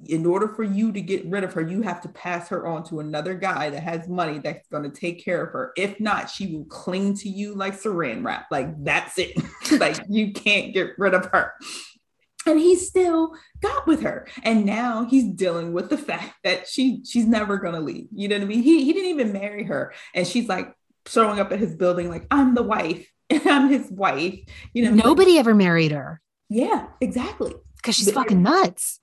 in order for you to get rid of her, you have to pass her on to another guy that has money that's going to take care of her. If not, she will cling to you like saran wrap. Like that's it. like you can't get rid of her. And he still got with her. And now he's dealing with the fact that she she's never gonna leave. You know what I mean? He he didn't even marry her. And she's like showing up at his building like, I'm the wife. I'm his wife. You know, Nobody ever married her yeah, exactly. because she's But- fucking nuts.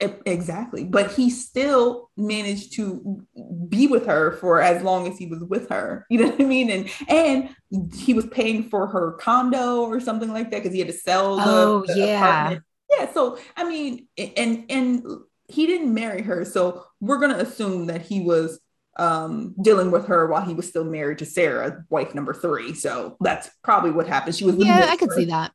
Exactly. But he still managed to be with her for as long as he was with her. You know what I mean? And and he was paying for her condo or something like that because he had to sell the, Oh, the yeah. apartment. Yeah. So I mean, and and he didn't marry her. So we're gonna assume that he was um dealing with her while he was still married to Sarah, wife number three. So that's probably what happened. She was Yeah, I could see that.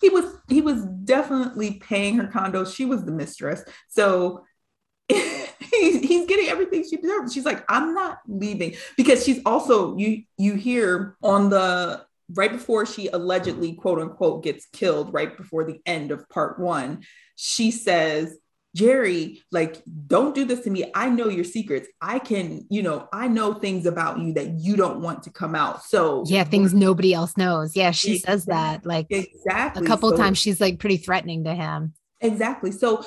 He was he was definitely paying her condo. She was the mistress. So he's, he's getting everything she deserves. She's like i'm not leaving. Because she's also you you hear on the right before she allegedly quote unquote gets killed right before the end of part one she says gerry like don't do this to me i know your secrets i can you know i know things about you that you don't want to come out so Yeah, things nobody else knows. Yeah, she says that like exactly a couple So- times. She's like pretty threatening to him. Exactly. So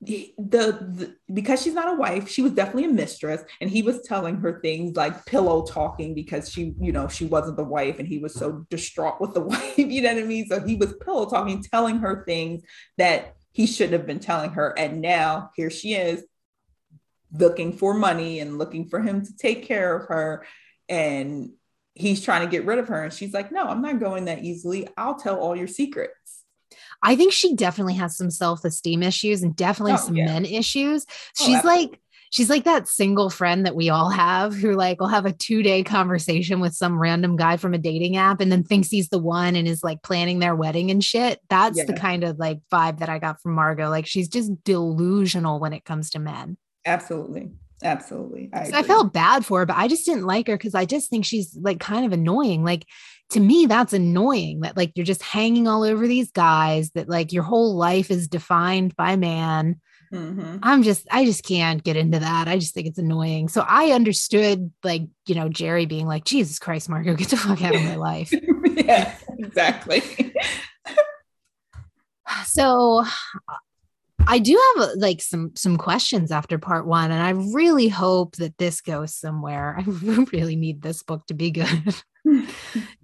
the, the because she's not a wife, she was definitely a mistress, and he was telling her things like pillow talking because she, you know, she wasn't the wife, and he was so distraught with the wife. You know what I mean? So he was pillow talking, telling her things that he shouldn't have been telling her, and now here she is looking for money and looking for him to take care of her, and he's trying to get rid of her, and she's like, "No, I'm not going that easily. I'll tell all your secrets." I think she definitely has some self-esteem issues and definitely Oh, some yeah. men issues. Oh, She's absolutely. like she's like that single friend that we all have who like will have a two-day conversation with some random guy from a dating app and then thinks he's the one and is like planning their wedding and shit. That's the kind of like vibe that I got from Margot. Like she's just delusional when it comes to men. Absolutely. Absolutely. I, So I felt bad for her, but I just didn't like her because I just think she's like kind of annoying. Like to me, that's annoying that like you're just hanging all over these guys, that like your whole life is defined by man. Mhm. I'm just, I just can't get into that. I just think it's annoying. So I understood like, you know, Gerry being like, Jesus Christ, Marco, get the fuck out of my life. yeah, exactly. so I do have like some some questions after part one, and I really hope that this goes somewhere. I really need this book to be good. Do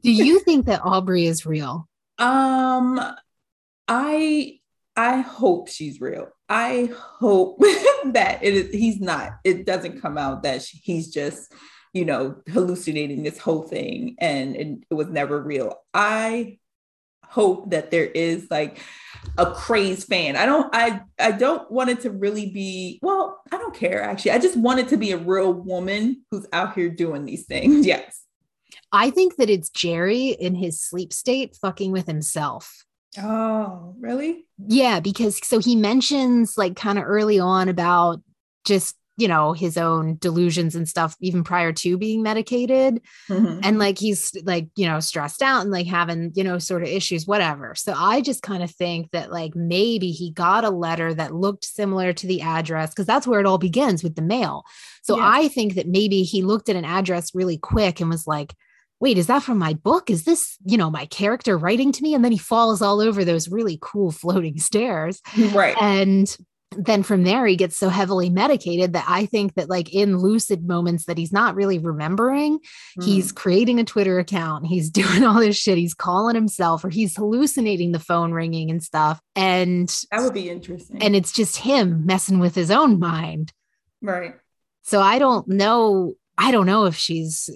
you think that Aubrey is real? um, I I hope she's real. I hope that it is. He's not. It doesn't come out that she, he's just, you know, hallucinating this whole thing, and it, it was never real. I hope that there is like a crazed fan. I don't I I don't want it to really be well, I don't care actually. I just want it to be a real woman who's out here doing these things. Yes. I think that it's Gerry in his sleep state fucking with himself. Oh, really? Yeah, because so he mentions like kind of early on about just, you know, his own delusions and stuff, even prior to being medicated. Mhm. and like he's like you know stressed out and like having you know sort of issues whatever so i just kind of think that like maybe he got a letter that looked similar to the address because that's where it all begins with the mail so Yeah. i think that maybe he looked at an address really quick and was like wait is that from my book is this you know my character writing to me and then he falls all over those really cool floating stairs Right. and then from there he gets so heavily medicated that i think that like in lucid moments that he's not really remembering he's Mm. creating a twitter account he's doing all this shit he's calling himself or he's hallucinating the phone ringing and stuff and that would be interesting. and it's just him messing with his own mind right. so i don't know i don't know if she's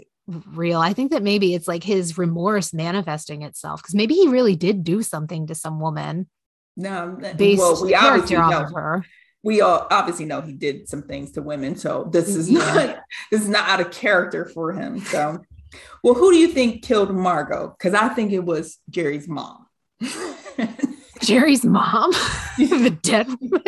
real i think that maybe it's like his remorse manifesting itself because maybe he really did do something to some woman No, based well, we character off of her we all obviously know he did some things to women. So this is Yeah. not this is not out of character for him. So well, who do you think killed Margot? Because I think it was Gerry's mom. gerry's mom the dead woman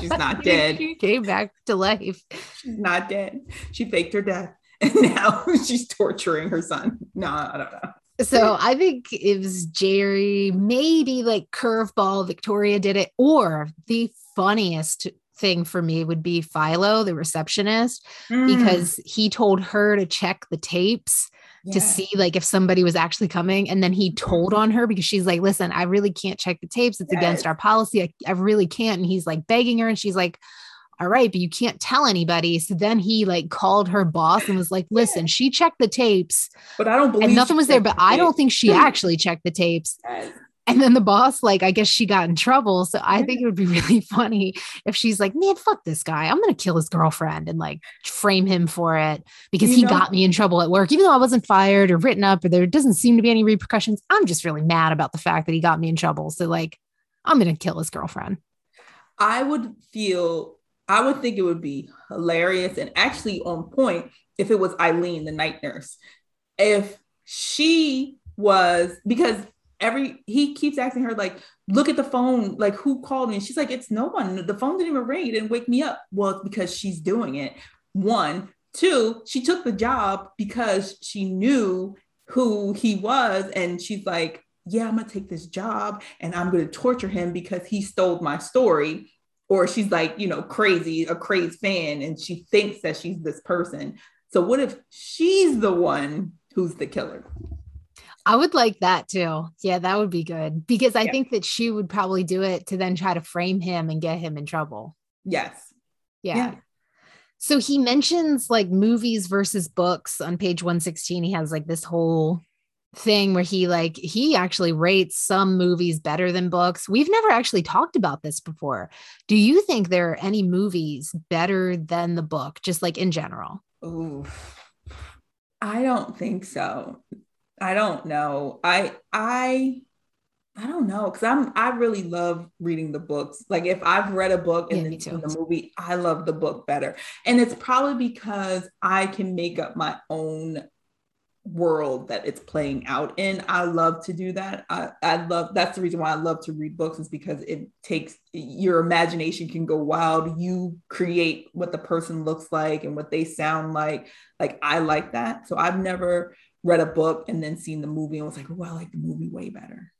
She's not dead. she came back to life She's not dead. She faked her death. And now she's torturing her son. No, I don't know. So I think it was Gerry, maybe like curveball, Victoria did it, or the funniest thing for me would be Philo, the receptionist, Mm, because he told her to check the tapes to see like if somebody was actually coming. And then he told on her because she's like, listen, I really can't check the tapes. It's against our policy. I, I really can't. And he's like begging her, and she's like, all right, but you can't tell anybody. So then he like called her boss and was like, listen, she checked the tapes, but I don't believe and nothing was there. But the I don't think she actually checked the tapes. Yes. And then the boss, like, I guess she got in trouble. So I think it would be really funny if she's like, man, fuck this guy. I'm going to kill his girlfriend and like frame him for it because you he know, got me in trouble at work. Even though I wasn't fired or written up or there doesn't seem to be any repercussions, I'm just really mad about the fact that he got me in trouble. So, like, I'm going to kill his girlfriend. I would feel, I would think it would be hilarious and actually on point if it was Eileen, the night nurse. If she was, because every he keeps asking her like look at the phone like who called me? And she's like it's no one. The phone didn't even ring. It didn't wake me up. Well it's because she's doing it. One. Two she took the job because she knew who he was. And she's like yeah i'm gonna take this job and i'm gonna torture him because he stole my story or she's like you know crazy a crazed fan and she thinks that she's this person so what if she's the one who's the killer I would like that too. Yeah, that would be good because I yeah. think that she would probably do it to then try to frame him and get him in trouble. Yes. Yeah. yeah. So he mentions like movies versus books on page 116. He has like this whole thing where he like he actually rates some movies better than books. We've never actually talked about this before. Do you think there are any movies better than the book just like in general? Ooh. I don't think so. I don't know. I I I don't know because I'm I really love reading the books. Like if I've read a book and yeah, then the movie, I love the book better. And it's probably because I can make up my own world that it's playing out in. I love to do that. I, I love that's the reason why I love to read books is because it takes your imagination can go wild. You create what the person looks like and what they sound like. Like I like that. So I've never read a book and then seen the movie and was like, oh, I like the movie way better.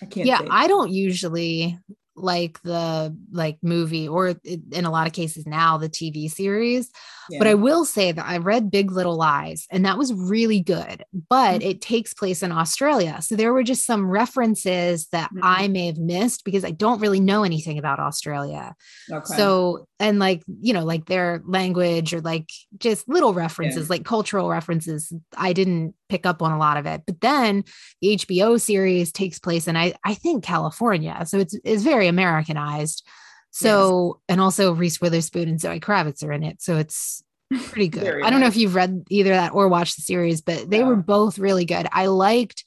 I can't. Yeah, I don't usually like the like movie or in a lot of cases now the TV series. Yeah. But I will say that I read Big Little Lies and that was really good, but mm-hmm. it takes place in Australia. So there were just some references that mm-hmm. I may have missed because I don't really know anything about Australia. Okay. So, and like, you know, like their language or like just little references, yeah. like cultural references, I didn't pick up on a lot of it. But then the HBO series takes place in I, I think California. So it's it's very Americanized. So, yes. and also Reese Witherspoon and Zoe Kravitz are in it. So it's pretty good. I don't nice. know if you've read either that or watched the series, but they yeah. were both really good. I liked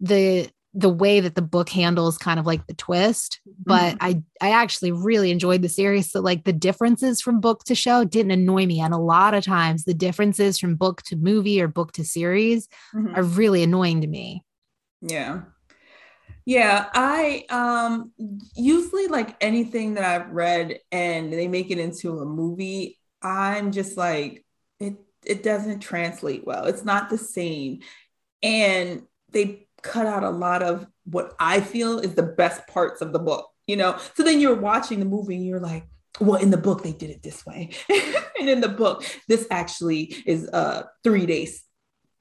the the way that the book handles kind of like the twist but mm-hmm. i i actually really enjoyed the series so like the differences from book to show didn't annoy me and a lot of times the differences from book to movie or book to series mm-hmm. are really annoying to me yeah yeah, I um usually like anything that I've read and they make it into a movie, I'm just like it it doesn't translate well. It's not the same. And they cut out a lot of what I feel is the best parts of the book, you know. So then you're watching the movie and you're like, well, in the book they did it this way. and in the book, this actually is uh 3 days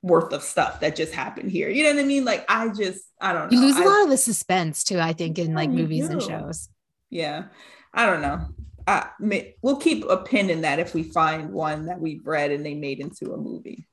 worth of stuff that just happened here. You know what I mean? Like I just I don't know. You lose a lot of the suspense too, I think, in like movies do. and shows. Yeah. I don't know. I may, we'll keep a pin in that if we find one that we've read and they made into a movie.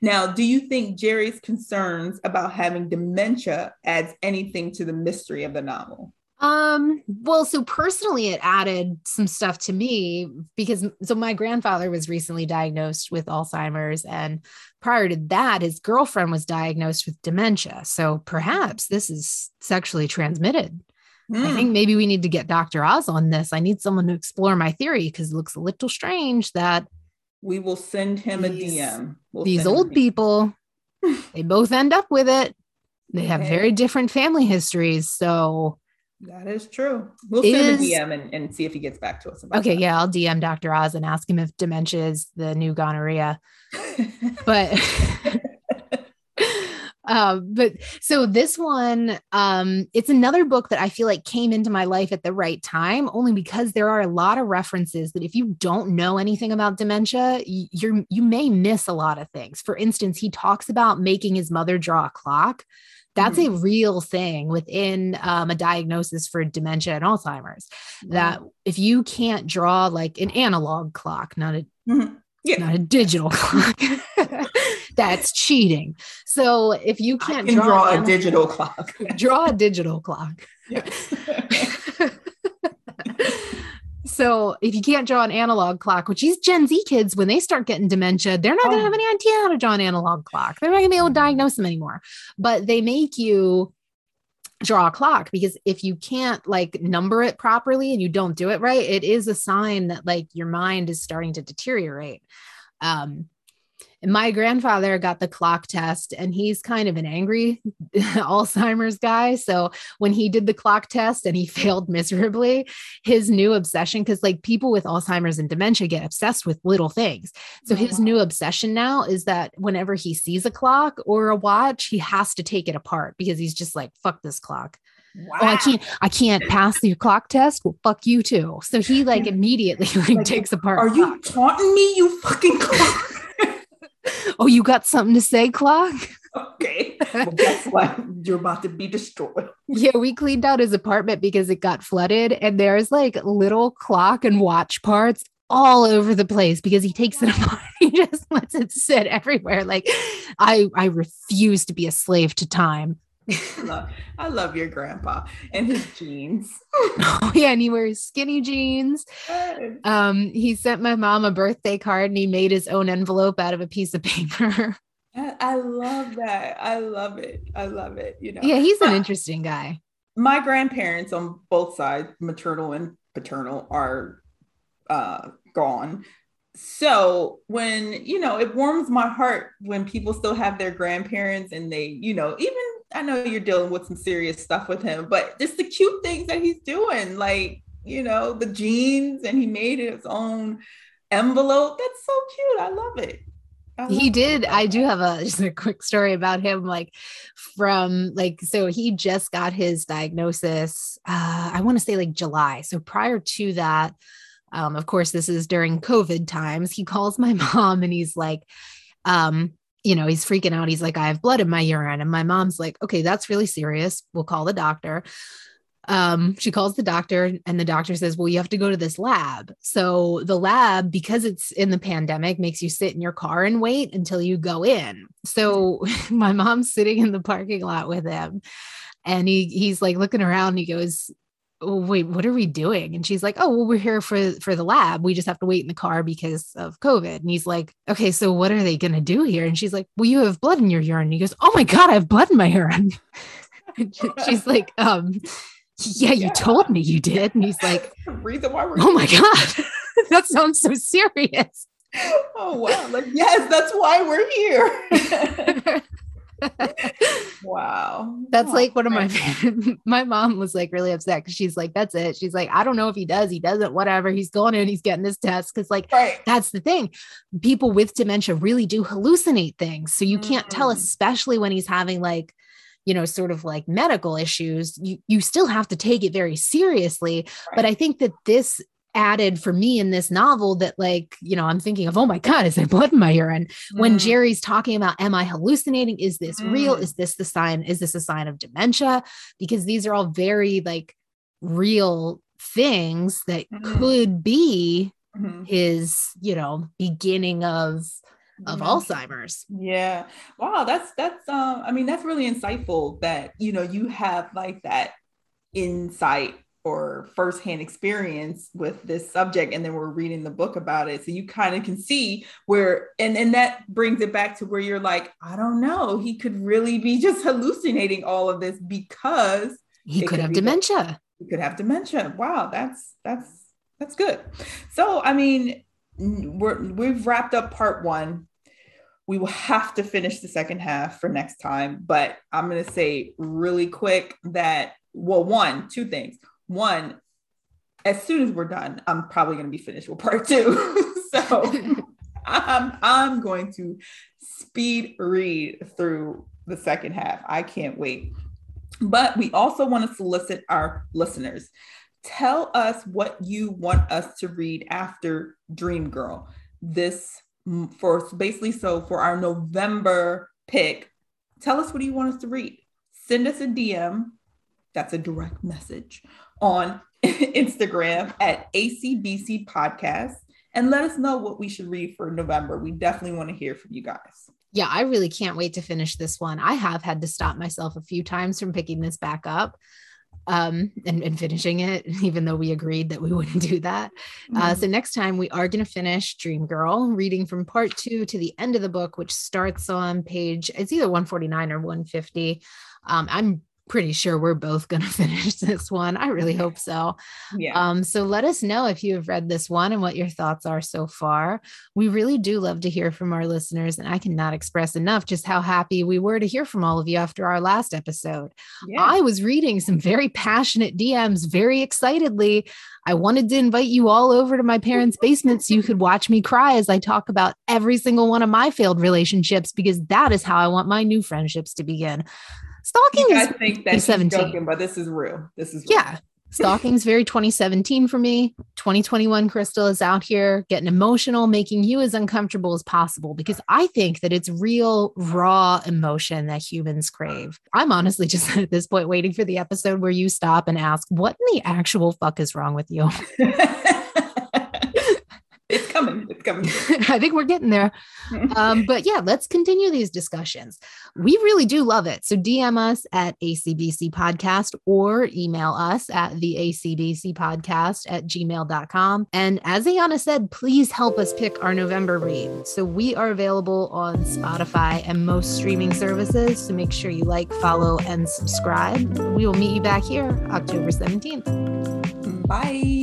Now, do you think Gerry's concerns about having dementia adds anything to the mystery of the novel? Um, well, so personally, it added some stuff to me because so my grandfather was recently diagnosed with Alzheimer's, and prior to that, his girlfriend was diagnosed with dementia. So perhaps this is sexually transmitted. Mm. I think hmm. maybe we need to get Dr. Oz on this. I need someone to explore my theory because it looks a little strange that we will send him these, a DM. We'll these old people, they both end up with it. They have okay. very different family histories. So that is true. We'll send is, a DM and, and see if he gets back to us. okay, that. yeah, I'll DM Dr. Oz and ask him if dementia is the new gonorrhea. but um, but so this one, um, it's another book that I feel like came into my life at the right time, only because there are a lot of references that if you don't know anything about dementia, you're you may miss a lot of things. For instance, he talks about making his mother draw a clock That's mm-hmm. a real thing within um, a diagnosis for dementia and Alzheimer's. That if you can't draw like an analog clock, not a mm-hmm. yeah. not a digital clock, that's cheating. So if you can't draw, draw a digital clock, draw a digital clock. So if you can't draw an analog clock, which these Gen Z kids, when they start getting dementia, they're not going to have any idea how to draw an analog clock. They're not going to be able to diagnose them anymore. But they make you draw a clock because if you can't like number it properly and you don't do it right, it is a sign that like your mind is starting to deteriorate. Um, and my grandfather got the clock test and he's kind of an angry Alzheimer's guy. So when he did the clock test and he failed miserably, his new obsession, because like people with Alzheimer's and dementia get obsessed with little things. So his mm-hmm. new obsession now is that whenever he sees a clock or a watch, he has to take it apart because he's just like, fuck this clock. Wow. Oh, I can't I can't pass the clock test. Well, fuck you too. So he like immediately like takes apart. Are you taunting me, you fucking clock? oh, you got something to say, clock? Okay. Well, guess what? You're about to be destroyed. Yeah, we cleaned out his apartment because it got flooded, and there's like little clock and watch parts all over the place because he takes it apart. He just lets it sit everywhere. Like I I refuse to be a slave to time. I, love, I love your grandpa and his jeans. oh yeah, and he wears skinny jeans. Um, he sent my mom a birthday card and he made his own envelope out of a piece of paper. I, love that. I love it. I love it. You know. Yeah, he's an interesting guy. My grandparents on both sides, maternal and paternal, are uh, gone. So when you know, it warms my heart when people still have their grandparents and they, you know, even I know you're dealing with some serious stuff with him, but just the cute things that he's doing, like, you know, the jeans and he made his own envelope. That's so cute. I love it. he did. I do have a just a quick story about him. Like from like so he just got his diagnosis. Uh, I want to say like July. So prior to that, um, of course, this is during COVID times. He calls my mom and he's like, um, you know, he's freaking out. He's like, I have blood in my urine. And my mom's like, okay, that's really serious. We'll call the doctor. Um, she calls the doctor, and the doctor says, Well, you have to go to this lab. So the lab, because it's in the pandemic, makes you sit in your car and wait until you go in. So my mom's sitting in the parking lot with him, and he he's like looking around. he goes, wait, what are we doing? And she's like, oh, well, we're here for for the lab. We just have to wait in the car because of COVID. And he's like, okay, so what are they going to do here? And she's like, well, you have blood in your urine. And he goes, oh my God, I have blood in my urine. she's like, um, yeah, you yeah. told me you did. And he's like, reason why we're oh my God, that sounds so serious. Oh wow. Like, yes, that's why we're here. wow. That's oh, like one of my my mom was like really upset because she's like, that's it. She's like, I don't know if he does, he doesn't, whatever. He's going in, he's getting his test. Cause like right. that's the thing. People with dementia really do hallucinate things. So you can't mm. tell, especially when he's having like you know sort of like medical issues you you still have to take it very seriously right. but i think that this added for me in this novel that like you know i'm thinking of oh my god is there blood in my urine mm. when gerry's talking about am i hallucinating is this mm. real is this the sign is this a sign of dementia because these are all very like real things that mm. could be mm-hmm. his you know beginning of of alzheimer's yeah wow that's that's um i mean that's really insightful that you know you have like that insight or firsthand experience with this subject and then we're reading the book about it. So you kind of can see where and and that brings it back to where you're like i don't know. He could really be just hallucinating all of this because he could, could have dementia. he could have dementia. Wow that's that's that's good. So i mean we're we've wrapped up part one. We will have to finish the second half for next time but i'm going to say really quick that well one two things one, as soon as we're done, I'm probably going to be finished with part two. so I'm, I'm going to speed read through the second half. I can't wait. But we also want to solicit our listeners. Tell us what you want us to read after Dream Girl. This mm, for basically so for our November pick. Tell us what do you want us to read? send us a DM. That's a direct message on Instagram at ACBC Podcast and let us know what we should read for November. We definitely want to hear from you guys. Yeah, I really can't wait to finish this one. I have had to stop myself a few times from picking this back up um, and, and, finishing it, even though we agreed that we wouldn't do that. Uh, mm-hmm. Uh, so next time we are going to finish Dream Girl, reading from part two to the end of the book, which starts on page, it's either 149 or 150. Um, I'm pretty sure we're both going to finish this one. I really hope so. Yeah. Um, so let us know if you have read this one and what your thoughts are so far. We really do love to hear from our listeners, and I cannot express enough just how happy we were to hear from all of you after our last episode. Yeah. I was reading some very passionate DMs very excitedly. I wanted to invite you all over to my parents' basement so you could watch me cry as I talk about every single one of my failed relationships because that is how I want my new friendships to begin. Stalking guys think that she's joking, but this is real. This is real. yeah. Stalking is very 2017 for me. 2021 Crystal is out here getting emotional, making you as uncomfortable as possible because I think that it's real, raw emotion that humans crave. I'm honestly just at this point waiting for the episode where you stop and ask, What in the actual fuck is wrong with you? it's coming. It's coming. I think we're getting there. Um, but yeah, let's continue these discussions. We really do love it. So DM us at ACBC Podcast or email us at the ACBC Podcast at gmail.com. And as Ayanna said, please help us pick our November read. So we are available on Spotify and most streaming services. So make sure you like, follow, and subscribe. We will meet you back here October 17th. Bye.